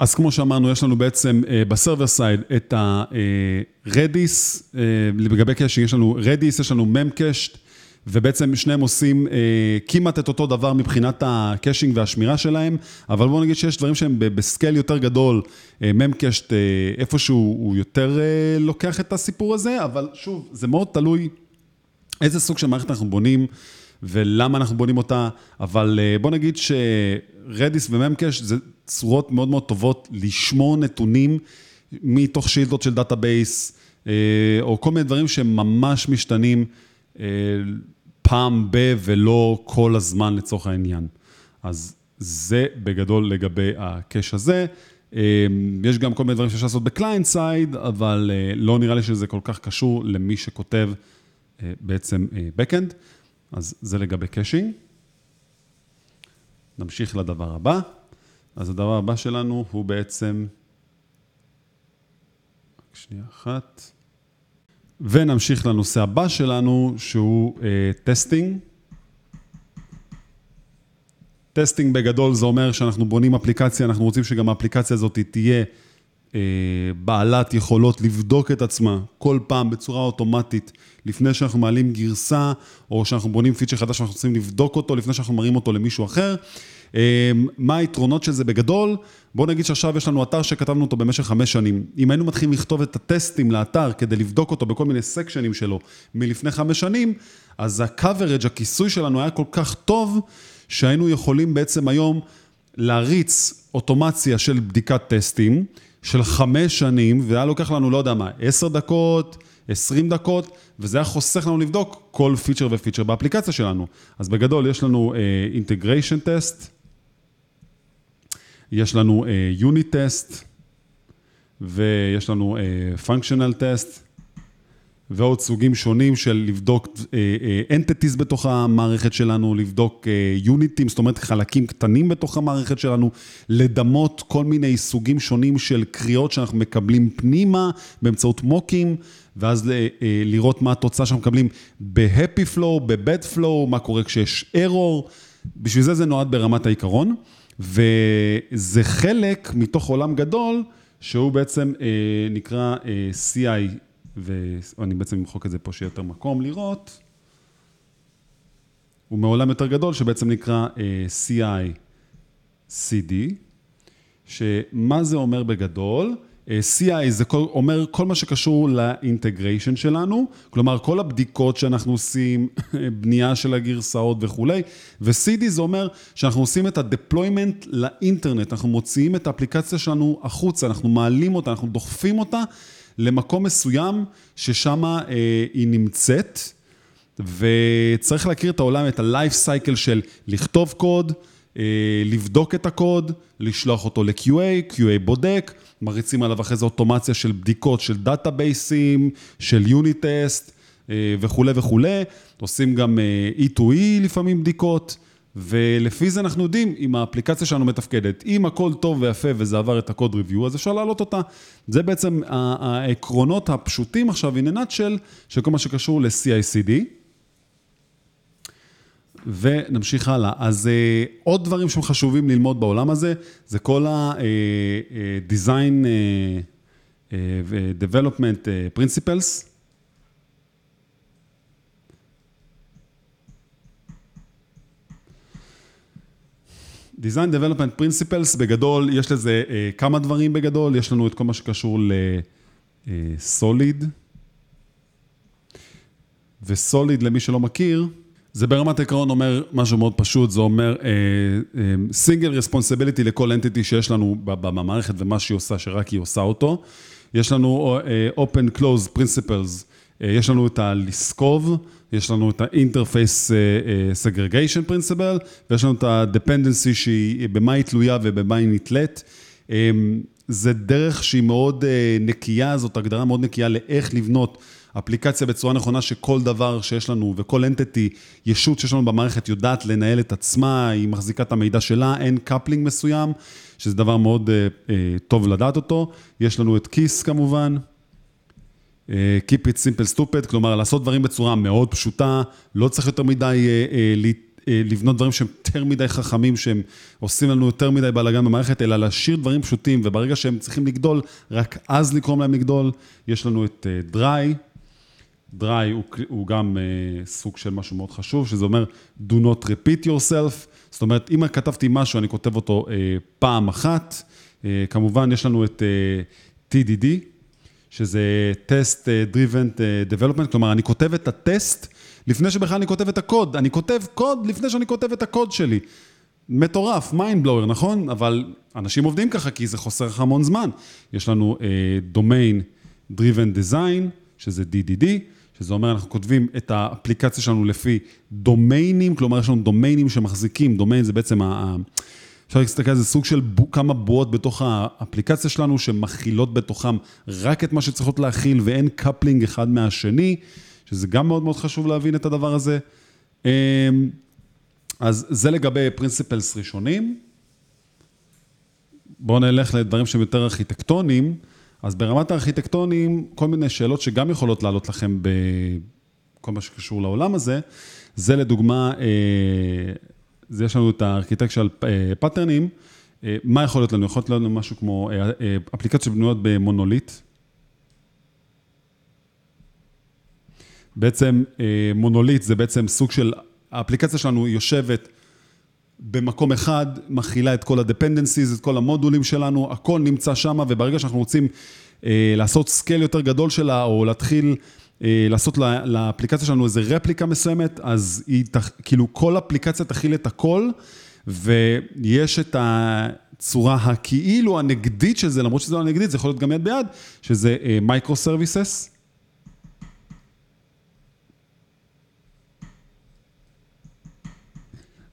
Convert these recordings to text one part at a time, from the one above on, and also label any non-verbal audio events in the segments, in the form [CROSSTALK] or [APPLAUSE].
אז כמו שאמרנו, יש לנו בעצם ב server side את ה-Redis, לגבי caching יש לנו Redis, יש לנו Memcached, ובעצם שניהם עושים כמעט את אותו דבר מבחינת ה caching והשמירה שלהם, אבל בואו נגיד שיש דברים שהם ב scale יותר גדול, Memcached איפשהו הוא יותר לוקח את הסיפור הזה, אבל שוב, זה מאוד תלוי איזה סוג של מערכת אנחנו בונים. ולמה אנחנו בונים אותה, אבל בוא נגיד ש-Redis ו-Memcache זה צורות מאוד מאוד טובות לשמור נתונים מתוך שאילתות של database, או כל מיני דברים שהם ממש משתנים פעם ב- ולא כל הזמן לצורך העניין. אז זה בגדול לגבי ה cache הזה. יש גם כל מיני דברים שאפשר לעשות ב client side, אבל לא נראה לי שזה כל כך קשור למי שכותב בעצם Backend. אז זה לגבי caching. נמשיך לדבר הבא. אז הדבר הבא שלנו הוא בעצם... רק שנייה אחת. ונמשיך לנושא הבא שלנו, שהוא testing. testing בגדול זה אומר שאנחנו בונים אפליקציה, אנחנו רוצים שגם האפליקציה הזאת תהיה בעלת יכולות לבדוק את עצמה כל פעם בצורה אוטומטית, לפני שאנחנו מעלים גרסה, או שאנחנו בונים פיצ'ר חדש שאנחנו רוצים לבדוק אותו, לפני שאנחנו מראים אותו למישהו אחר. מה היתרונות של זה בגדול? בואו נגיד שעכשיו יש לנו אתר שכתבנו אותו במשך חמש שנים. אם היינו מתחילים לכתוב את הטסטים לאתר כדי לבדוק אותו בכל מיני סקשנים שלו מלפני חמש שנים, אז ה-coverage, הכיסוי שלנו היה כל כך טוב, שהיינו יכולים בעצם היום להריץ אוטומציה של בדיקת טסטים, של חמש שנים, והיה לוקח לנו, לא יודע מה, עשר דקות, עשרים דקות, וזה היה חוסך לנו לבדוק כל feature ו feature באפליקציה שלנו. אז בגדול יש לנו integration test, יש לנו unit test, ויש לנו functional test, ועוד סוגים שונים של לבדוק entities בתוך המערכת שלנו, לבדוק יוניטים, זאת אומרת חלקים קטנים בתוך המערכת שלנו, לדמות כל מיני סוגים שונים של קריאות שאנחנו מקבלים פנימה באמצעות מוקים, ואז לראות מה התוצאה שאנחנו מקבלים ב-happy flow, ב-bad flow, מה קורה כשיש error, בשביל זה זה נועד ברמת העיקרון, וזה חלק מתוך עולם גדול, שהוא בעצם נקרא CI, ואני בעצם אמחוק את זה פה שיהיה יותר מקום לראות, הוא מעולם יותר גדול שבעצם נקרא CI/CD, שמה זה אומר בגדול? CI זה אומר כל מה שקשור לאינטגריישן שלנו, כלומר כל הבדיקות שאנחנו עושים, [LAUGHS] בנייה של הגרסאות וכולי, ו-CD זה אומר שאנחנו עושים את ה-deployment לאינטרנט, אנחנו מוציאים את האפליקציה שלנו החוצה, אנחנו מעלים אותה, אנחנו דוחפים אותה למקום מסוים ששם היא נמצאת, וצריך להכיר את העולם, את ה-life cycle של לכתוב קוד, לבדוק את הקוד, לשלוח אותו ל-QA, QA בודק, מריצים עליו אחרי זה אוטומציה של בדיקות של database ים, של unit test וכולי וכולי, עושים גם E2E לפעמים בדיקות, ולפי זה אנחנו יודעים אם האפליקציה שלנו מתפקדת. אם הכל טוב ויפה וזה עבר את ה-code review, אז אפשר להעלות אותה. זה בעצם העקרונות הפשוטים עכשיו, a nutshell, של כל מה שקשור ל-CICD. ונמשיך הלאה. אז עוד דברים שהם חשובים ללמוד בעולם הזה, זה כל ה-design ו-development principles. Design Development Principles, בגדול, יש לזה כמה דברים בגדול, יש לנו את כל מה שקשור ל-Solid, ו-Solid, למי שלא מכיר, זה ברמת העקרון אומר משהו מאוד פשוט, זה אומר Single Responsibility לכל Entity שיש לנו במערכת ומה שהיא עושה, שרק היא עושה אותו. יש לנו Open Close Principles, יש לנו את ה-Liskov, יש לנו את ה-Interface Segregation Principle, ויש לנו את ה-Dependency שהיא במה היא תלויה ובמה היא נתלית. זה דרך שהיא מאוד נקייה, זאת הגדרה מאוד נקייה לאיך לבנות אפליקציה בצורה נכונה שכל דבר שיש לנו וכל אנטיטי, ישות שיש לנו במערכת יודעת לנהל את עצמה, היא מחזיקה את המידע שלה, אין קפלינג מסוים, שזה דבר מאוד טוב לדעת אותו. יש לנו את KISS כמובן. Keep it simple stupid, כלומר לעשות דברים בצורה מאוד פשוטה, לא צריך יותר מדי לבנות דברים שהם יותר מדי חכמים, שהם עושים לנו יותר מדי בלאגן במערכת, אלא להשאיר דברים פשוטים, וברגע שהם צריכים לגדול, רק אז לקרום להם לגדול. יש לנו את דריי. דריי הוא, הוא גם uh, סוג של משהו מאוד חשוב, שזה אומר do not repeat yourself. זאת אומרת, אם כתבתי משהו, אני כותב אותו uh, פעם אחת. Uh, כמובן, יש לנו את uh, TDD, שזה Test Driven Development, כלומר, אני כותב את הטסט לפני שבכלל אני כותב את הקוד. אני כותב קוד לפני שאני כותב את הקוד שלי. מטורף, mind blower, נכון? אבל אנשים עובדים ככה כי זה חוסר לך המון זמן. יש לנו uh, Domain Driven Design, שזה DDD. שזה אומר, אנחנו כותבים את האפליקציה שלנו לפי דומיינים, כלומר, יש לנו דומיינים שמחזיקים, דומיין זה בעצם ה... אפשר להסתכל על זה סוג של ב... כמה בועות בתוך האפליקציה שלנו, שמכילות בתוכם רק את מה שצריכות להכיל, ואין coupling אחד מהשני, שזה גם מאוד מאוד חשוב להבין את הדבר הזה. אמ, אז זה לגבי principles ראשונים. בואו נלך לדברים שהם יותר ארכיטקטוניים. אז ברמת הארכיטקטונים, כל מיני שאלות שגם יכולות לעלות לכם בכל מה שקשור לעולם הזה, זה לדוגמה, אה, זה יש לנו את ה-architect של pattern ים, אה, מה יכול להיות לנו? יכול להיות לנו משהו כמו אה, אפליקציות שבנויות ב-monolith. בעצם מונוליט זה בעצם סוג של, האפליקציה שלנו יושבת במקום אחד, מכילה את כל ה-dependencies, את כל המודולים שלנו, הכל נמצא שם, וברגע שאנחנו רוצים אה, לעשות scale יותר גדול שלה, או להתחיל אה, לעשות לה, לאפליקציה שלנו איזה replica מסוימת, אז היא, תח, כאילו כל אפליקציה תכיל את הכל, ויש את הצורה הכאילו הנגדית של זה, למרות שזה לא הנגדית, זה יכול להיות גם יד ביד, שזה micro uh, services.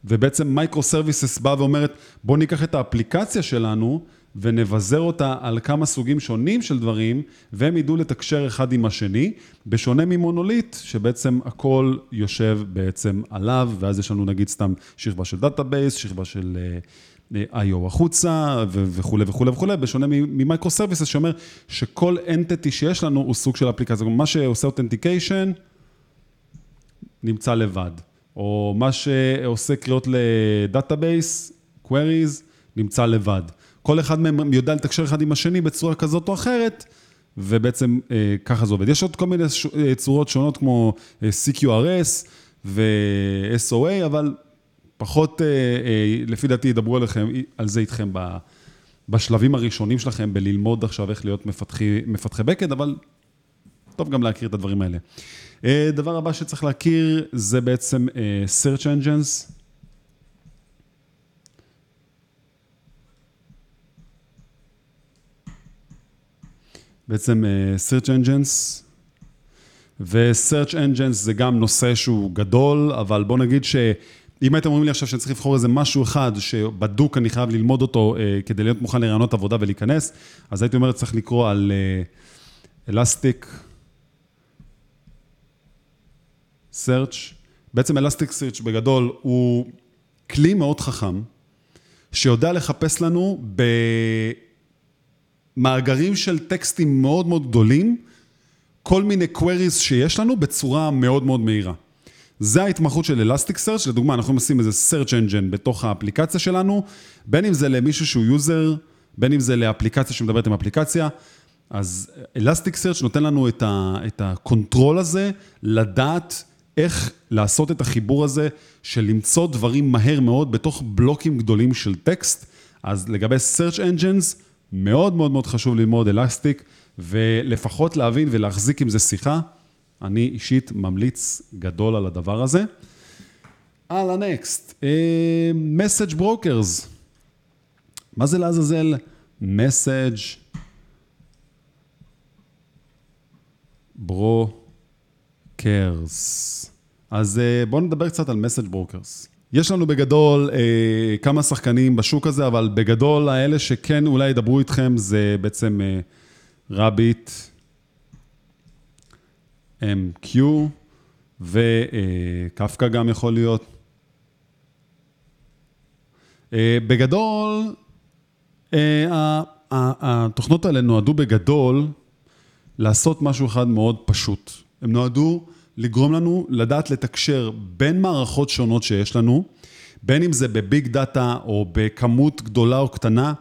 ובעצם micro services באה ואומרת, בואו ניקח את האפליקציה שלנו ונבזר אותה על כמה סוגים שונים של דברים, והם ידעו לתקשר אחד עם השני, בשונה מ-monolith, שבעצם הכל יושב בעצם עליו, ואז יש לנו נגיד סתם שכבה של database, שכבה של אה, אה. החוצה וכולי וכולי וכולי, בשונה מ-micro services שאומר שכל entity שיש לנו הוא סוג של אפליקציה, מה שעושה authentication נמצא לבד. או מה שעושה קריאות ל-database, queries, נמצא לבד. כל אחד מהם יודע לתקשר אחד עם השני בצורה כזאת או אחרת, ובעצם אה, ככה זה עובד. יש עוד כל מיני ש... אה, צורות שונות כמו אה, CQRS ו-SOA, אבל פחות, אה, אה, לפי דעתי, ידברו עליכם, על זה איתכם ב... בשלבים הראשונים שלכם, בללמוד עכשיו איך להיות מפתחי, מפתחי בקד, אבל טוב גם להכיר את הדברים האלה. אה, דבר הבא שצריך להכיר זה בעצם אה, search engines. בעצם אה, search engines, ו-search engines זה גם נושא שהוא גדול, אבל בוא נגיד שאם הייתם אומרים לי עכשיו שאני צריך לבחור איזה משהו אחד שבדוק אני חייב ללמוד אותו כדי להיות מוכן לרעיונות עבודה ולהיכנס, אז הייתי אומר צריך לקרוא על אלסטיק, Search, בעצם Elastic Search בגדול הוא כלי מאוד חכם, שיודע לחפש לנו במאגרים של טקסטים מאוד מאוד גדולים, כל מיני queries שיש לנו בצורה מאוד מאוד מהירה. זה ההתמחות של Elastic Search, לדוגמה, אנחנו עושים איזה Search Engine בתוך האפליקציה שלנו, בין אם זה למישהו שהוא user, בין אם זה לאפליקציה שמדברת עם אפליקציה, אז Elastic Search נותן לנו את הקונטרול הזה, לדעת איך לעשות את החיבור הזה של למצוא דברים מהר מאוד בתוך בלוקים גדולים של טקסט. אז לגבי search engines, מאוד מאוד מאוד חשוב ללמוד Elastic, ולפחות להבין ולהחזיק עם זה שיחה. אני אישית ממליץ גדול על הדבר הזה. הלאה, next. Message brokers. מה זה לעזאזל? Message bro... brokers. אז אה, בואו נדבר קצת על message brokers. יש לנו בגדול אה, כמה שחקנים בשוק הזה, אבל בגדול האלה שכן אולי ידברו איתכם זה בעצם אה, רביט, MQ וקפקא גם יכול להיות. אה, בגדול, אה, התוכנות האלה נועדו בגדול לעשות משהו אחד מאוד פשוט. הם נועדו לגרום לנו לדעת לתקשר בין מערכות שונות שיש לנו, בין אם זה בביג דאטה או בכמות גדולה או קטנה,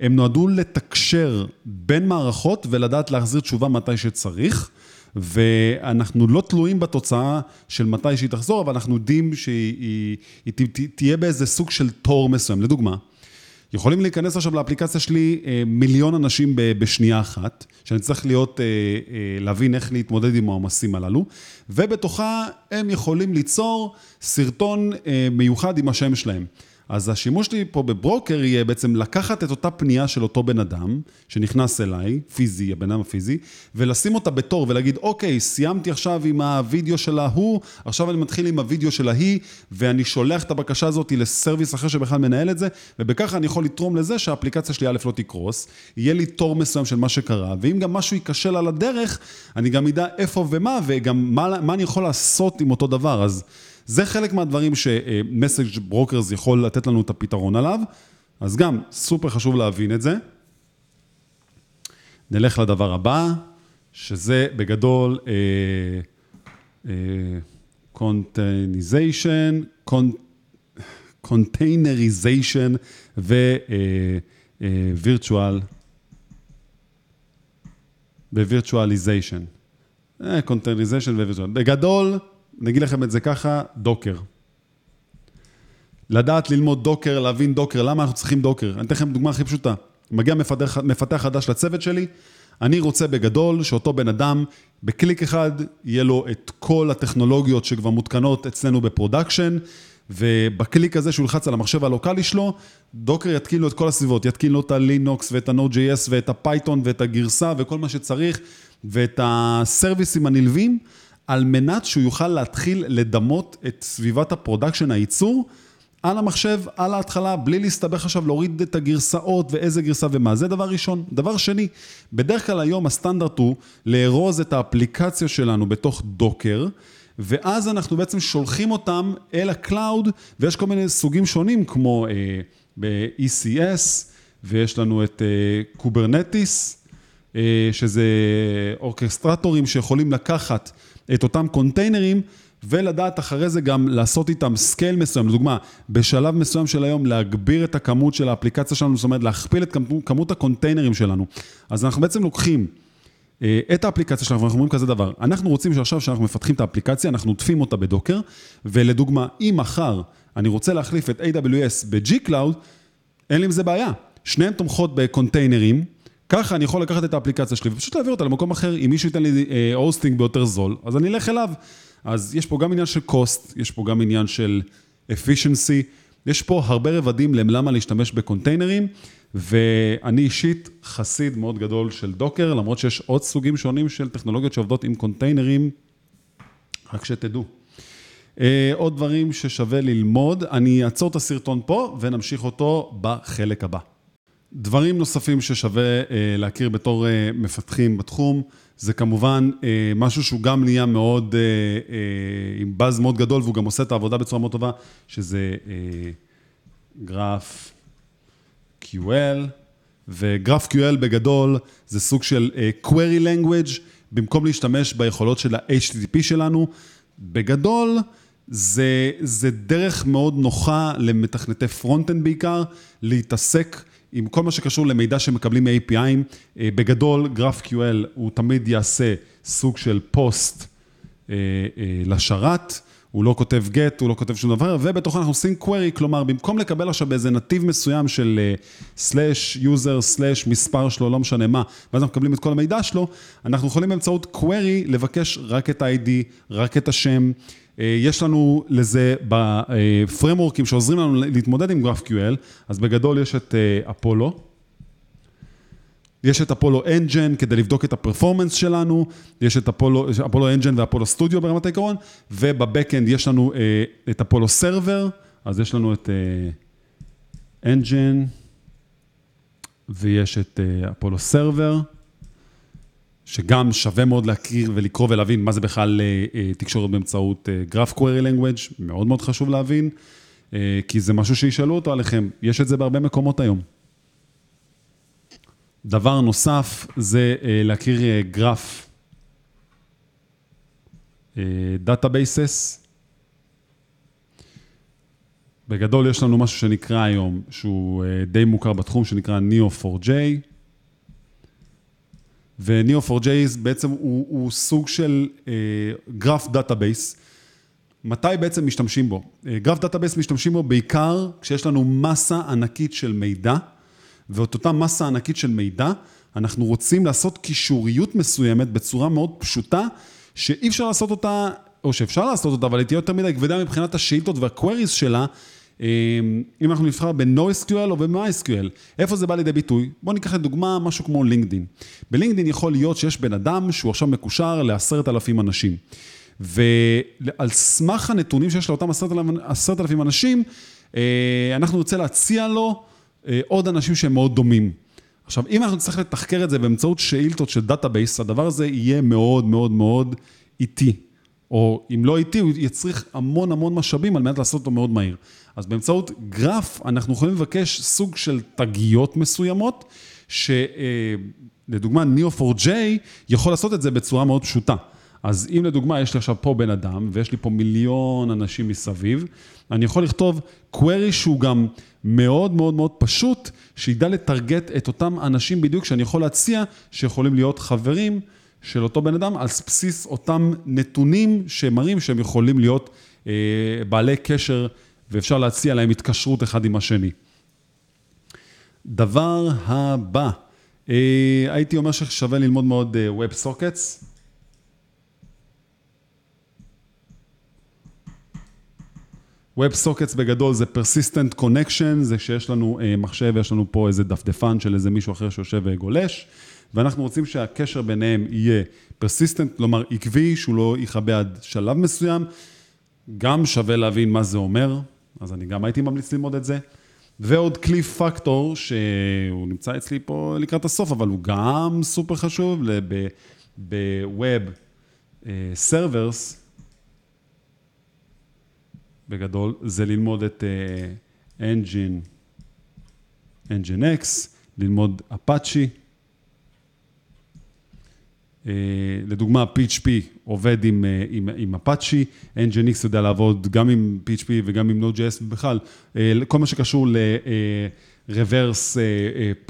הם נועדו לתקשר בין מערכות ולדעת להחזיר תשובה מתי שצריך. ואנחנו לא תלויים בתוצאה של מתי שהיא תחזור, אבל אנחנו יודעים שהיא היא, היא, תהיה באיזה סוג של תור מסוים. לדוגמה, יכולים להיכנס עכשיו לאפליקציה שלי אה, מיליון אנשים בשנייה אחת, שאני צריך להיות, אה, אה, להבין איך להתמודד עם העומסים הללו, ובתוכה הם יכולים ליצור סרטון מיוחד עם השם שלהם. אז השימוש שלי פה בברוקר יהיה בעצם לקחת את אותה פנייה של אותו בן אדם, שנכנס אליי, פיזי, הבן אדם הפיזי, ולשים אותה בתור ולהגיד, אוקיי, סיימתי עכשיו עם הווידאו של ההוא, עכשיו אני מתחיל עם הווידאו של ההיא, ואני שולח את הבקשה הזאת לסרוויס אחר שבכלל מנהל את זה, ובככה אני יכול לתרום לזה שהאפליקציה שלי א' לא תקרוס, יהיה לי תור מסוים של מה שקרה, ואם גם משהו ייכשל על הדרך, אני גם אדע איפה ומה, וגם מה, מה אני יכול לעשות עם אותו דבר. אז... זה חלק מהדברים ש message brokers יכול לתת לנו את הפתרון עליו, אז גם סופר חשוב להבין את זה. נלך לדבר הבא, שזה בגדול containization, containerization virtual, virtualization. Containization virtual. בגדול, נגיד לכם את זה ככה, Docker. לדעת ללמוד Docker, להבין Docker, למה אנחנו צריכים Docker? אני אתן לכם דוגמה הכי פשוטה. מגיע מפתח, מפתח חדש לצוות שלי, אני רוצה בגדול שאותו בן אדם, בקליק אחד, יהיה לו את כל הטכנולוגיות שכבר מותקנות אצלנו ב-production, ובקליק הזה שהוא ילחץ על המחשב ה-local י שלו, Docker יתקין לו את כל הסביבות, יתקין לו את ה-Linux ואת ה-Node.js ואת ה-Python ואת הגרסה וכל מה שצריך, ואת ה-service ים הנלווים. על מנת שהוא יוכל להתחיל לדמות את סביבת ה-production, הייצור, על המחשב, על ההתחלה, בלי להסתבך עכשיו להוריד את הגרסאות ואיזה גרסה ומה. זה דבר ראשון. דבר שני, בדרך כלל היום הסטנדרט הוא לארוז את האפליקציה שלנו בתוך Docker, ואז אנחנו בעצם שולחים אותם אל ה-cloud, ויש כל מיני סוגים שונים, כמו אה, ב-ECS, ויש לנו את אה, Kubernetes, אה, שזה orchestrator ים שיכולים לקחת את אותם קונטיינרים, ולדעת אחרי זה גם לעשות איתם scale מסוים. לדוגמה, בשלב מסוים של היום להגביר את הכמות של האפליקציה שלנו, זאת אומרת להכפיל את כמות ה-container ים שלנו. אז אנחנו בעצם לוקחים אה, את האפליקציה שלנו, ואנחנו אומרים כזה דבר, אנחנו רוצים שעכשיו שאנחנו מפתחים את האפליקציה, אנחנו עוטפים אותה בדוקר, ולדוגמה, אם מחר אני רוצה להחליף את AWS ב-G-Cloud, אין לי עם זה בעיה. שניהם תומכות בקונטיינרים, ככה אני יכול לקחת את האפליקציה שלי ופשוט להעביר אותה למקום אחר. אם מישהו ייתן לי הוסטינג אה, ביותר זול, אז אני אלך אליו. אז יש פה גם עניין של cost, יש פה גם עניין של efficiency, יש פה הרבה רבדים למה להשתמש בקונטיינרים, ואני אישית חסיד מאוד גדול של דוקר, למרות שיש עוד סוגים שונים של טכנולוגיות שעובדות עם קונטיינרים, רק שתדעו. Uh, עוד דברים ששווה ללמוד, אני אעצור את הסרטון פה ונמשיך אותו בחלק הבא. דברים נוספים ששווה אה, להכיר בתור אה, מפתחים בתחום, זה כמובן אה, משהו שהוא גם נהיה מאוד, עם באז מאוד גדול, והוא גם עושה את העבודה בצורה מאוד טובה, שזה GraphQL, ו-GraphQL בגדול זה סוג של query language, במקום להשתמש ביכולות של ה-HTTP שלנו, בגדול זה, זה דרך מאוד נוחה למתכנתי front-end בעיקר, להתעסק עם כל מה שקשור למידע שמקבלים מ-API ים, אה, בגדול GraphQL הוא תמיד יעשה סוג של פוסט אה, אה, לשרת, הוא לא כותב get, הוא לא כותב שום דבר, ובתוכו אנחנו עושים query, כלומר, במקום לקבל עכשיו באיזה נתיב מסוים של slash user, slash מספר שלו, לא משנה מה, ואז אנחנו מקבלים את כל המידע שלו, אנחנו יכולים באמצעות query לבקש רק את ה-ID, רק את השם, יש לנו לזה בפריימוורקים שעוזרים לנו להתמודד עם GraphQL, אז בגדול יש את אפולו. אה, יש את Apollo Engine כדי לבדוק את ה performance שלנו, יש את Apollo Engine ו Apollo Studio ברמת העיקרון, וב backend יש לנו אה, את Apollo Server, אז יש לנו את Engine, ויש את Apollo Server. שגם שווה מאוד להכיר ולקרוא ולהבין מה זה בכלל אה, אה, תקשורת באמצעות אה, Graph Query Language, מאוד מאוד חשוב להבין, כי זה משהו שישאלו אותו עליכם, יש את זה בהרבה מקומות היום. דבר נוסף זה להכיר graph databases. בגדול יש לנו משהו שנקרא היום, שהוא די מוכר בתחום, שנקרא Neo4j. ו-Neo4j בעצם הוא, הוא סוג של graph אה, database. מתי בעצם משתמשים בו? graph database משתמשים בו בעיקר כשיש לנו מסה ענקית של מידע, ואת אותה מסה ענקית של מידע, אנחנו רוצים לעשות קישוריות מסוימת בצורה מאוד פשוטה, שאי אפשר לעשות אותה, או שאפשר לעשות אותה, אבל היא תהיה יותר מדי כבדה מבחינת השאילתות והקוויריז שלה, אם אנחנו נבחר ב-NoSQL או ב-MySQL, איפה זה בא לידי ביטוי? בואו ניקח לדוגמה משהו כמו לינקדין. בלינקדין יכול להיות שיש בן אדם שהוא עכשיו מקושר לעשרת אלפים אנשים. ועל סמך הנתונים שיש לאותם עשרת אלפים אנשים, אה, אנחנו נרצה להציע לו אה, עוד אנשים שהם מאוד דומים. עכשיו, אם אנחנו נצטרך לתחקר את זה באמצעות שאילתות של database, הדבר הזה יהיה מאוד מאוד מאוד איטי. או אם לא איטי, הוא יצריך המון המון משאבים על מנת לעשות אותו מאוד מהיר. אז באמצעות גרף, אנחנו יכולים לבקש סוג של תגיות מסוימות, שלדוגמה, Neo4j יכול לעשות את זה בצורה מאוד פשוטה. אז אם לדוגמה יש לי עכשיו פה בן אדם, ויש לי פה מיליון אנשים מסביב, אני יכול לכתוב query שהוא גם מאוד מאוד מאוד פשוט, שידע לטרגט את אותם אנשים בדיוק שאני יכול להציע, שיכולים להיות חברים של אותו בן אדם, על בסיס אותם נתונים שמראים שהם יכולים להיות אה, בעלי קשר, ואפשר להציע להם התקשרות אחד עם השני. דבר הבא, אה, הייתי אומר ששווה ללמוד מאוד אה, WebSockets. WebSockets בגדול זה persistent connection, זה שיש לנו אה, מחשב, יש לנו פה איזה דפדפן של איזה מישהו אחר שיושב וגולש, ואנחנו רוצים שהקשר ביניהם יהיה persistent, כלומר עקבי, שהוא לא יכבה עד שלב מסוים. גם שווה להבין מה זה אומר, אז אני גם הייתי ממליץ ללמוד את זה. ועוד כלי פקטור, שהוא נמצא אצלי פה לקראת הסוף, אבל הוא גם סופר חשוב, ב-Web Servers, בגדול, זה ללמוד את uh, Engine, Engine X, ללמוד אפאצ'י. Uh, לדוגמה, PHP עובד עם, uh, עם, עם אפאצ'י, Engine X יודע לעבוד גם עם PHP וגם עם Node.js ובכלל, uh, כל מה שקשור ל-reverse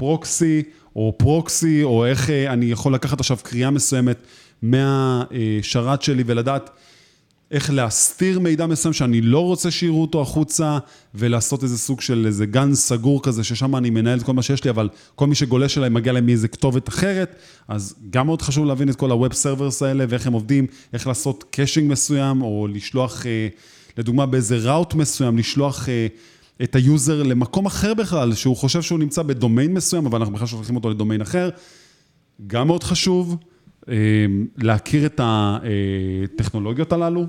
proxy או proxy, או איך אני יכול לקחת עכשיו קריאה מסוימת מהשרת שלי ולדעת איך להסתיר מידע מסוים שאני לא רוצה שיראו אותו החוצה, ולעשות איזה סוג של איזה גן סגור כזה, ששם אני מנהל את כל מה שיש לי, אבל כל מי שגולש אליי מגיע להם מאיזה כתובת אחרת, אז גם מאוד חשוב להבין את כל ה-Web Servers האלה, ואיך הם עובדים, איך לעשות caching מסוים, או לשלוח, אה, לדוגמה באיזה route מסוים, לשלוח... אה, את ה user למקום אחר בכלל, שהוא חושב שהוא נמצא בדומיין מסוים, אבל אנחנו בכלל שולחים אותו לדומיין אחר. גם מאוד חשוב אה, להכיר את הטכנולוגיות הללו,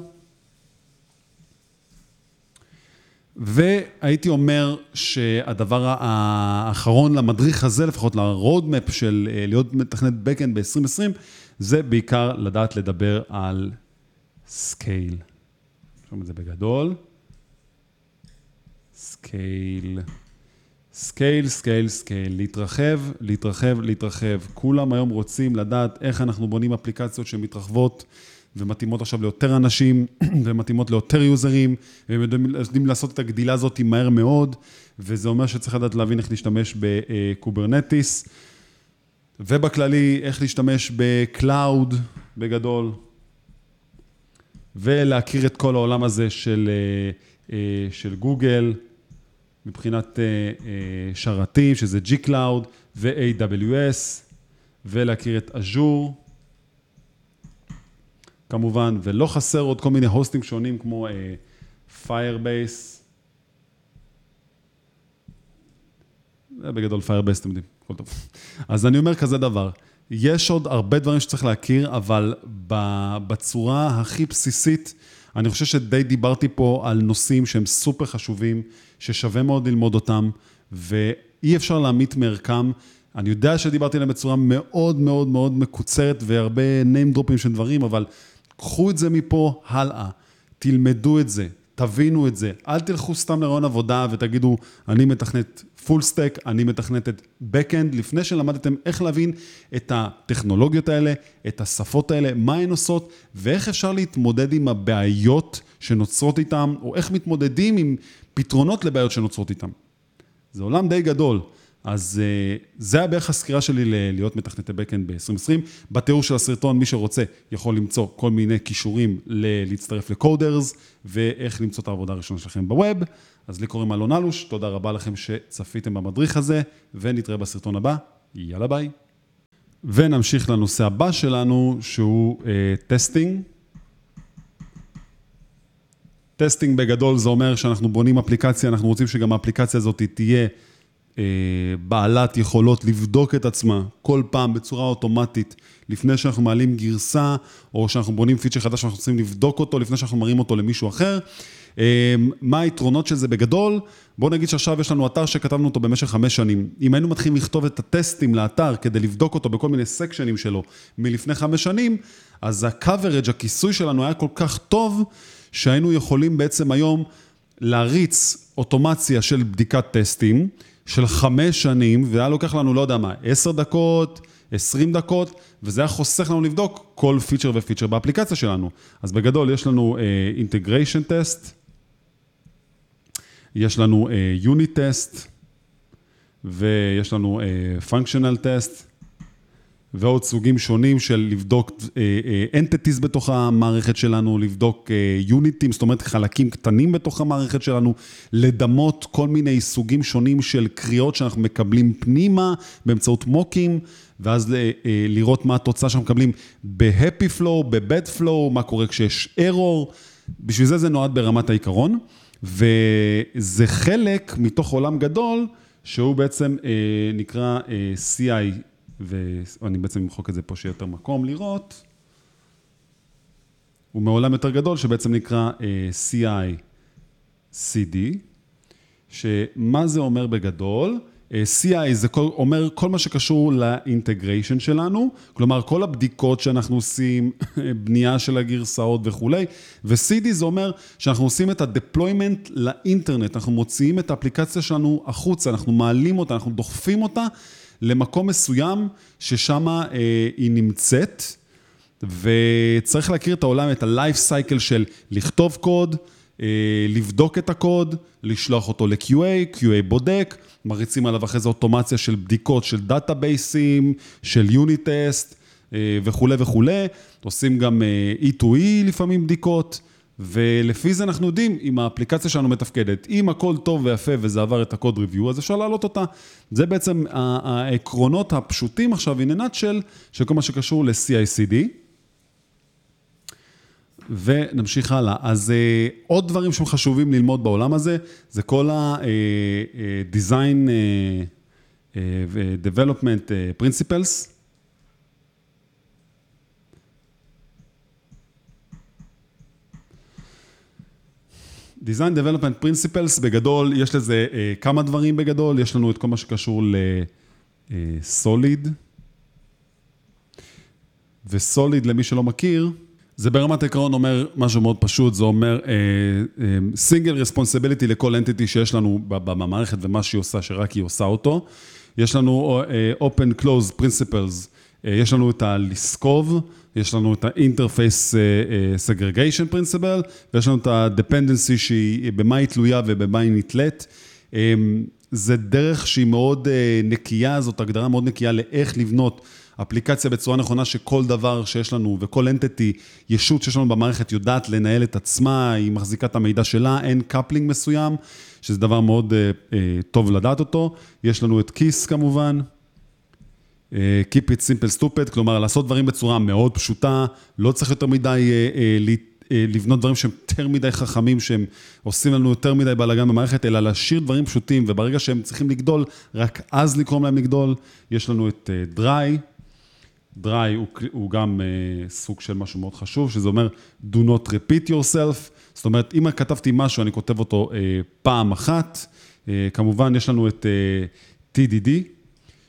והייתי אומר שהדבר האחרון למדריך הזה, לפחות ל-roadmap של אה, להיות מתכנת backend ב-2020, זה בעיקר לדעת לדבר על scale. שומעים את זה בגדול. scale. scale, scale, scale, להתרחב, להתרחב, להתרחב. כולם היום רוצים לדעת איך אנחנו בונים אפליקציות שמתרחבות. ומתאימות עכשיו ליותר אנשים, [CLEARS THROAT] ומתאימות ליותר יוזרים, והם יודעים, לעשות את הגדילה הזאת מהר מאוד, וזה אומר שצריך לדעת להבין איך להשתמש ב Kubernetes, ובכללי, איך להשתמש ב cloud בגדול, ולהכיר את כל העולם הזה של, אה, אה, של גוגל, מבחינת אה, שרתים, שזה G-Cloud ו-AWS, ולהכיר את Azure. כמובן, ולא חסר עוד כל מיני הוסטים שונים כמו Firebase. זה בגדול Firebase, אתם יודעים, הכל טוב. אז אני אומר כזה דבר, יש עוד הרבה דברים שצריך להכיר, אבל בצורה הכי בסיסית, אני חושב שדי דיברתי פה על נושאים שהם סופר חשובים, ששווה מאוד ללמוד אותם, ואי אפשר להמית מערכם. אני יודע שדיברתי עליהם בצורה מאוד מאוד מאוד מקוצרת והרבה name dropping של דברים, אבל קחו את זה מפה הלאה, תלמדו את זה, תבינו את זה. אל תלכו סתם לרעיון עבודה ותגידו, אני מתכנת פול סטק, אני מתכנת את Backend, לפני שלמדתם איך להבין את הטכנולוגיות האלה, את השפות האלה, מה הן עושות, ואיך אפשר להתמודד עם הבעיות שנוצרות איתן, או איך מתמודדים עם פתרונות לבעיות שנוצרות איתן. זה עולם די גדול. אז uh, זה היה בערך הסקירה שלי להיות מתכנתי Backend ב-2020. בתיאור של הסרטון, מי שרוצה יכול למצוא כל מיני קישורים להצטרף ל Coders, ואיך למצוא את העבודה הראשונה שלכם ב web. אז לי קוראים אלון אלוש, תודה רבה לכם שצפיתם במדריך הזה, ונתראה בסרטון הבא. יאללה ביי. ונמשיך לנושא הבא שלנו, שהוא אה, testing. testing בגדול זה אומר שאנחנו בונים אפליקציה, אנחנו רוצים שגם האפליקציה הזאת תהיה אה, בעלת יכולות לבדוק את עצמה כל פעם בצורה אוטומטית, לפני שאנחנו מעלים גרסה, או שאנחנו בונים פיצ'ר חדש שאנחנו רוצים לבדוק אותו, לפני שאנחנו מראים אותו למישהו אחר. אה, מה היתרונות של זה בגדול? בואו נגיד שעכשיו יש לנו אתר שכתבנו אותו במשך חמש שנים. אם היינו מתחילים לכתוב את הטסטים לאתר כדי לבדוק אותו בכל מיני סקשנים שלו מלפני חמש שנים, אז ה-coverage, הכיסוי שלנו היה כל כך טוב, שהיינו יכולים בעצם היום להריץ אוטומציה של בדיקת טסטים, של חמש שנים, והיה לוקח לנו, לא יודע מה, עשר דקות, עשרים דקות, וזה היה חוסך לנו לבדוק כל פיצ'ר ופיצ'ר באפליקציה שלנו. אז בגדול, יש לנו integration אה, test, יש לנו unit אה, test, ויש לנו functional אה, test, ועוד סוגים שונים של לבדוק entities אה, אה, בתוך המערכת שלנו, לבדוק יוניטים, אה, זאת אומרת חלקים קטנים בתוך המערכת שלנו, לדמות כל מיני סוגים שונים של קריאות שאנחנו מקבלים פנימה באמצעות מוקים, ואז לראות מה התוצאה שאנחנו מקבלים ב-happy flow, ב-bad flow, מה קורה כשיש error, בשביל זה זה נועד ברמת העיקרון, וזה חלק מתוך עולם גדול, שהוא בעצם uh, נקרא uh, CI. ואני בעצם אמחוק את זה פה שיהיה יותר מקום לראות, הוא מעולם יותר גדול שבעצם נקרא uh, CI-CD, שמה זה אומר בגדול? Uh, CI זה כל, אומר כל מה שקשור לאינטגריישן שלנו, כלומר כל הבדיקות שאנחנו עושים, [LAUGHS] בנייה של הגרסאות וכולי, ו-CD זה אומר שאנחנו עושים את ה-deployment לאינטרנט, אנחנו מוציאים את האפליקציה שלנו החוצה, אנחנו מעלים אותה, אנחנו דוחפים אותה. למקום מסוים ששם אה, היא נמצאת, וצריך להכיר את העולם, את ה-life cycle של לכתוב קוד, אה, לבדוק את הקוד, לשלוח אותו ל-QA, QA בודק, מריצים עליו אחרי זה אוטומציה של בדיקות של דאטאבייסים, של unit test אה, וכולי וכולי, עושים גם אה, E2E לפעמים בדיקות. ולפי זה אנחנו יודעים אם האפליקציה שלנו מתפקדת. אם הכל טוב ויפה וזה עבר את ה code review, אז אפשר להעלות אותה. זה בעצם העקרונות הפשוטים עכשיו, a nutshell, של כל מה שקשור ל-CICD. ונמשיך הלאה. אז uh, עוד דברים שהם חשובים ללמוד בעולם הזה, זה כל ה-design uh, uh, ו-development principles. Design Development Principles, בגדול, יש לזה אה, כמה דברים בגדול, יש לנו את כל מה שקשור לסוליד, אה, וסוליד, למי שלא מכיר, זה ברמת העקרון אומר משהו מאוד פשוט, זה אומר סינגל uh, רספונסיביליטי uh, לכל אנטיטי שיש לנו במערכת ומה שהיא עושה, שרק היא עושה אותו. יש לנו uh, Open Close Principles, יש לנו את הלסקוב, יש לנו את ה-Interface Segregation Principle, ויש לנו את ה-Dependency שהיא, במה היא תלויה ובמה היא נתלית. זה דרך שהיא מאוד נקייה, זאת הגדרה מאוד נקייה לאיך לבנות אפליקציה בצורה נכונה, שכל דבר שיש לנו וכל אנטיטי, ישות שיש לנו במערכת יודעת לנהל את עצמה, היא מחזיקה את המידע שלה, אין קפלינג מסוים, שזה דבר מאוד uh, טוב לדעת אותו. יש לנו את כיס כמובן. Keep it simple stupid, כלומר לעשות דברים בצורה מאוד פשוטה, לא צריך יותר מדי לבנות דברים שהם יותר מדי חכמים, שהם עושים לנו יותר מדי בלאגן במערכת, אלא להשאיר דברים פשוטים, וברגע שהם צריכים לגדול, רק אז לקרום להם לגדול. יש לנו את dry, dry הוא, הוא גם סוג של משהו מאוד חשוב, שזה אומר do not repeat yourself, זאת אומרת, אם כתבתי משהו, אני כותב אותו פעם אחת. כמובן, יש לנו את TDD,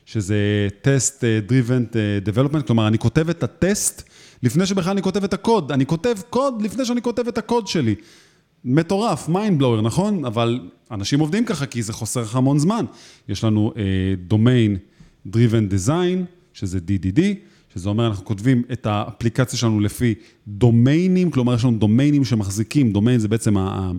שזה Test Driven Development, כלומר, אני כותב את הטסט לפני שבכלל אני כותב את הקוד. אני כותב קוד לפני שאני כותב את הקוד שלי. מטורף, mind blower, נכון? אבל אנשים עובדים ככה כי זה חוסך לך המון זמן. יש לנו אה, domain driven design, שזה DDD, שזה אומר אנחנו כותבים את האפליקציה שלנו לפי דומיינים, כלומר יש לנו דומיינים שמחזיקים, דומיין זה בעצם ה...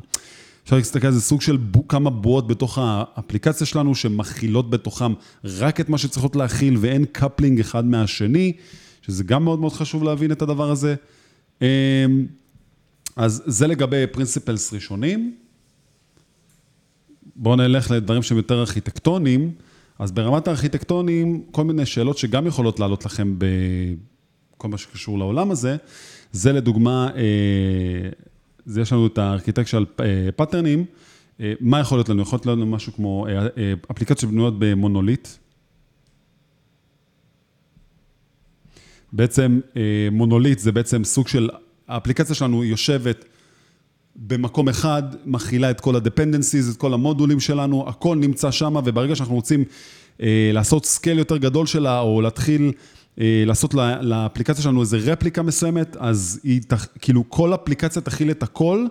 אפשר להסתכל על זה סוג של ב... כמה בועות בתוך האפליקציה שלנו, שמכילות בתוכם רק את מה שצריכות להכיל, ואין coupling אחד מהשני, שזה גם מאוד מאוד חשוב להבין את הדבר הזה. אמ, אז זה לגבי principles ראשונים. בואו נלך לדברים שהם יותר ארכיטקטוניים. אז ברמת הארכיטקטונים, כל מיני שאלות שגם יכולות לעלות לכם בכל מה שקשור לעולם הזה, זה לדוגמה, אה, זה יש לנו את ה architectural פאטרנים, אה, מה יכול להיות לנו? יכול להיות לנו משהו כמו אה, אפליקציות שבנויות במונוליט. בעצם מונוליט זה בעצם סוג של, האפליקציה שלנו יושבת במקום אחד, מכילה את כל ה-dependencies, את כל המודולים שלנו, הכל נמצא שם, וברגע שאנחנו רוצים אה, לעשות scale יותר גדול שלה, או להתחיל אה, לעשות לה, לאפליקציה שלנו איזה רפליקה מסוימת, אז היא, כאילו, כל אפליקציה תכיל את הכל,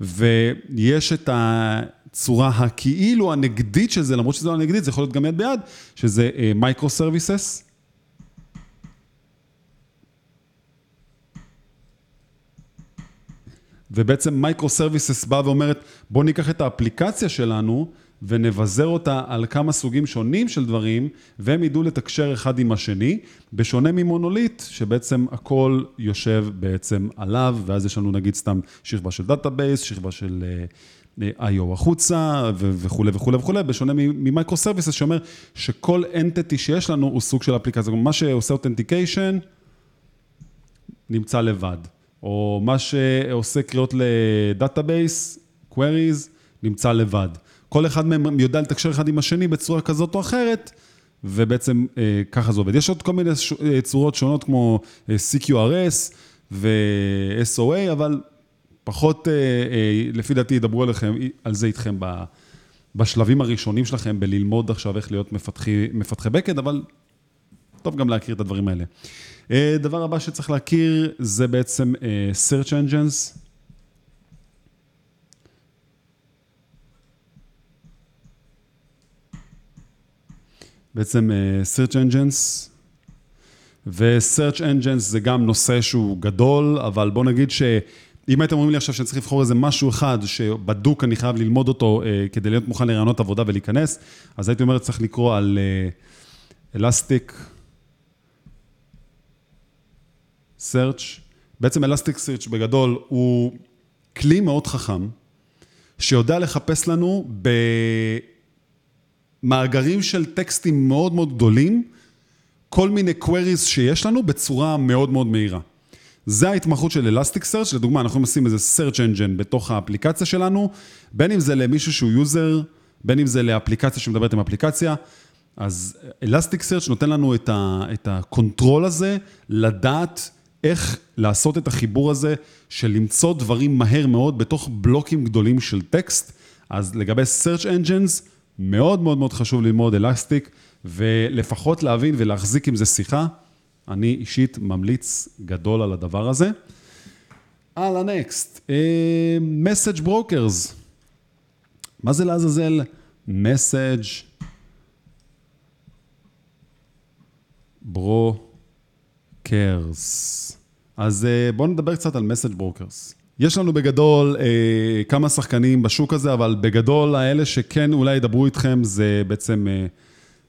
ויש את הצורה הכאילו הנגדית של זה, למרות שזה לא הנגדית, זה יכול להיות גם יד ביד, שזה micro uh, services. ובעצם microservices באה ואומרת, בואו ניקח את האפליקציה שלנו ונבזר אותה על כמה סוגים שונים של דברים, והם ידעו לתקשר אחד עם השני, בשונה ממונוליט, שבעצם הכל יושב בעצם עליו, ואז יש לנו נגיד סתם שכבה של database, שכבה של אה, אה, I.O. החוצה וכולי וכולי וכולי, בשונה מ microservices שאומר שכל entity שיש לנו הוא סוג של אפליקציה, מה שעושה authentication נמצא לבד. או מה שעושה קריאות ל database, queries, נמצא לבד. כל אחד מהם יודע לתקשר אחד עם השני בצורה כזאת או אחרת, ובעצם אה, ככה זה עובד. יש עוד כל מיני ש... אה, צורות שונות כמו אה, CQRS ו-SOA, אבל פחות, אה, אה, לפי דעתי, ידברו עליכם, על זה איתכם ב... בשלבים הראשונים שלכם, בללמוד עכשיו איך להיות מפתחי, מפתחי בקד, אבל טוב גם להכיר את הדברים האלה. אה, דבר הבא שצריך להכיר זה בעצם אה, search engines. בעצם אה, search engines, ו-search engines זה גם נושא שהוא גדול, אבל בוא נגיד שאם הייתם אומרים לי עכשיו שאני צריך לבחור איזה משהו אחד שבדוק אני חייב ללמוד אותו כדי להיות מוכן לרעיונות עבודה ולהיכנס, אז הייתי אומר צריך לקרוא על אלסטיק, Search, בעצם Elastic Search בגדול הוא כלי מאוד חכם, שיודע לחפש לנו במאגרים של טקסטים מאוד מאוד גדולים, כל מיני queries שיש לנו בצורה מאוד מאוד מהירה. זה ההתמחות של Elastic Search, לדוגמה, אנחנו עושים איזה Search Engine בתוך האפליקציה שלנו, בין אם זה למישהו שהוא user, בין אם זה לאפליקציה שמדברת עם אפליקציה, אז Elastic Search נותן לנו את ה control הזה, לדעת איך לעשות את החיבור הזה של למצוא דברים מהר מאוד בתוך בלוקים גדולים של טקסט. אז לגבי search engines, מאוד מאוד מאוד חשוב ללמוד Elastic, ולפחות להבין ולהחזיק עם זה שיחה. אני אישית ממליץ גדול על הדבר הזה. הלאה, next. message brokers. מה זה לעזאזל? message bro... brokers. אז אה, בואו נדבר קצת על message brokers. יש לנו בגדול אה, כמה שחקנים בשוק הזה, אבל בגדול האלה שכן אולי ידברו איתכם זה בעצם אה,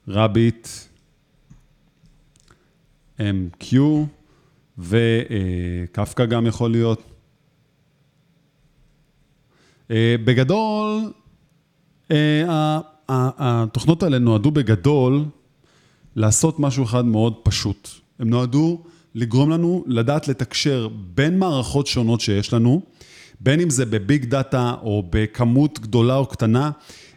רביט, MQ וקפקא גם יכול להיות. אה, בגדול, אה, התוכנות האלה נועדו בגדול לעשות משהו אחד מאוד פשוט. הם נועדו לגרום לנו לדעת לתקשר בין מערכות שונות שיש לנו, בין אם זה בביג דאטה או בכמות גדולה או קטנה,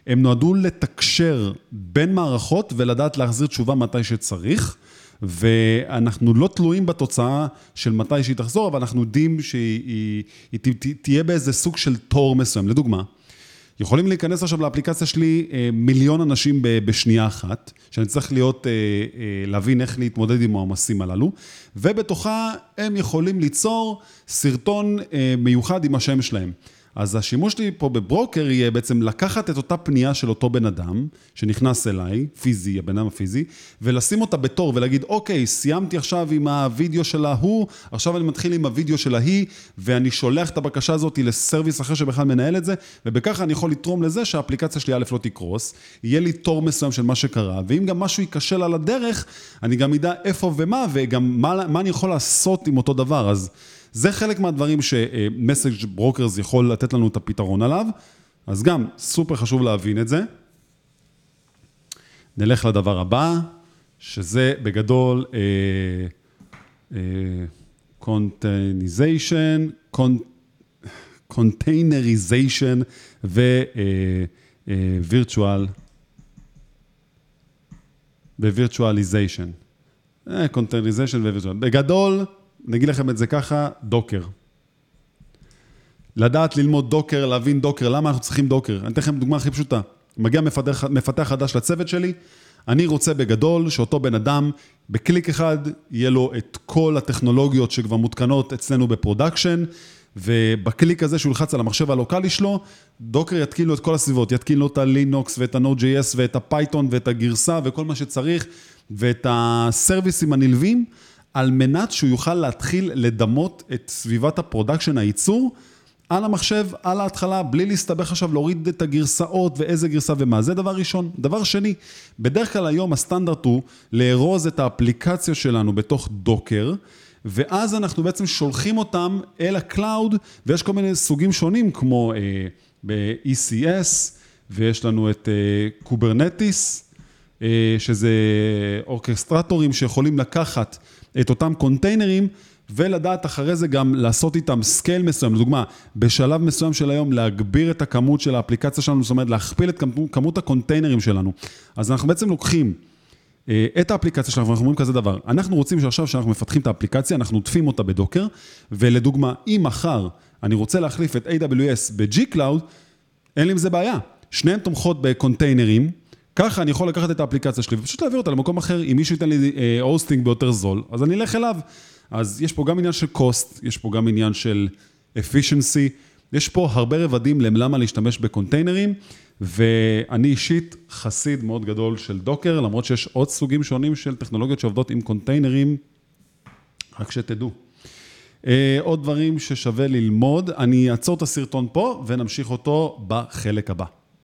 הם נועדו לתקשר בין מערכות ולדעת להחזיר תשובה מתי שצריך, ואנחנו לא תלויים בתוצאה של מתי שהיא תחזור, אבל אנחנו יודעים שהיא היא, היא, תהיה באיזה סוג של תור מסוים. לדוגמה, יכולים להיכנס עכשיו לאפליקציה שלי אה, מיליון אנשים בשנייה אחת, שאני צריך להיות, אה, אה, להבין איך להתמודד עם העומסים הללו, ובתוכה הם יכולים ליצור סרטון מיוחד עם השם שלהם. אז השימוש שלי פה בברוקר יהיה בעצם לקחת את אותה פנייה של אותו בן אדם, שנכנס אליי, פיזי, הבן אדם הפיזי, ולשים אותה בתור ולהגיד, אוקיי, סיימתי עכשיו עם הווידאו של ההוא, עכשיו אני מתחיל עם הווידאו של ההיא, ואני שולח את הבקשה הזאת לסרוויס אחר שבכלל מנהל את זה, ובככה אני יכול לתרום לזה שהאפליקציה שלי א' לא תקרוס, יהיה לי תור מסוים של מה שקרה, ואם גם משהו ייכשל על הדרך, אני גם אדע איפה ומה, וגם מה, מה אני יכול לעשות עם אותו דבר. אז זה חלק מהדברים ש message brokers יכול לתת לנו את הפתרון עליו, אז גם סופר חשוב להבין את זה. נלך לדבר הבא, שזה בגדול קונטייניזיישן, קונטיינריזיישן virtual virtualization. containization virtual. בגדול, נגיד לכם את זה ככה, Docker. לדעת ללמוד Docker, להבין Docker, למה אנחנו צריכים Docker? אני אתן לכם דוגמה הכי פשוטה. מגיע מפתח, מפתח חדש לצוות שלי, אני רוצה בגדול שאותו בן אדם, בקליק אחד, יהיה לו את כל הטכנולוגיות שכבר מותקנות אצלנו ב production, ובקליק הזה שהוא ילחץ על המחשב הלוקאלי שלו, Docker יתקין לו את כל הסביבות, יתקין לו את הלינוקס ואת ה-Node.js ואת ה Python ואת הגרסה וכל מה שצריך, ואת הסרוויסים הנלווים. על מנת שהוא יוכל להתחיל לדמות את סביבת ה production, הייצור, על המחשב, על ההתחלה, בלי להסתבך עכשיו להוריד את הגרסאות ואיזה גרסה ומה. זה דבר ראשון. דבר שני, בדרך כלל היום הסטנדרט הוא לארוז את האפליקציה שלנו בתוך Docker, ואז אנחנו בעצם שולחים אותם אל ה cloud, ויש כל מיני סוגים שונים, כמו אה, ב-ECS, ויש לנו את Kubernetes, אה, אה, שזה אורקסטרטורים שיכולים לקחת את אותם קונטיינרים, ולדעת אחרי זה גם לעשות איתם scale מסוים. לדוגמה, בשלב מסוים של היום להגביר את הכמות של האפליקציה שלנו, זאת אומרת להכפיל את כמות הקונטיינרים שלנו. אז אנחנו בעצם לוקחים אה, את האפליקציה שלנו, ואנחנו אומרים כזה דבר, אנחנו רוצים שעכשיו שאנחנו מפתחים את האפליקציה, אנחנו עוטפים אותה בדוקר, ולדוגמה, אם מחר אני רוצה להחליף את AWS ב-G-Cloud, אין לי עם זה בעיה. שניהם תומכות בקונטיינרים, ככה אני יכול לקחת את האפליקציה שלי ופשוט להעביר אותה למקום אחר, אם מישהו ייתן לי הוסטינג ביותר זול, אז אני אלך אליו. אז יש פה גם עניין של cost, יש פה גם עניין של efficiency, יש פה הרבה רבדים למה להשתמש בקונטיינרים, ואני אישית חסיד מאוד גדול של דוקר, למרות שיש עוד סוגים שונים של טכנולוגיות שעובדות עם קונטיינרים, רק שתדעו. עוד דברים ששווה ללמוד, אני אעצור את הסרטון פה ונמשיך אותו בחלק הבא.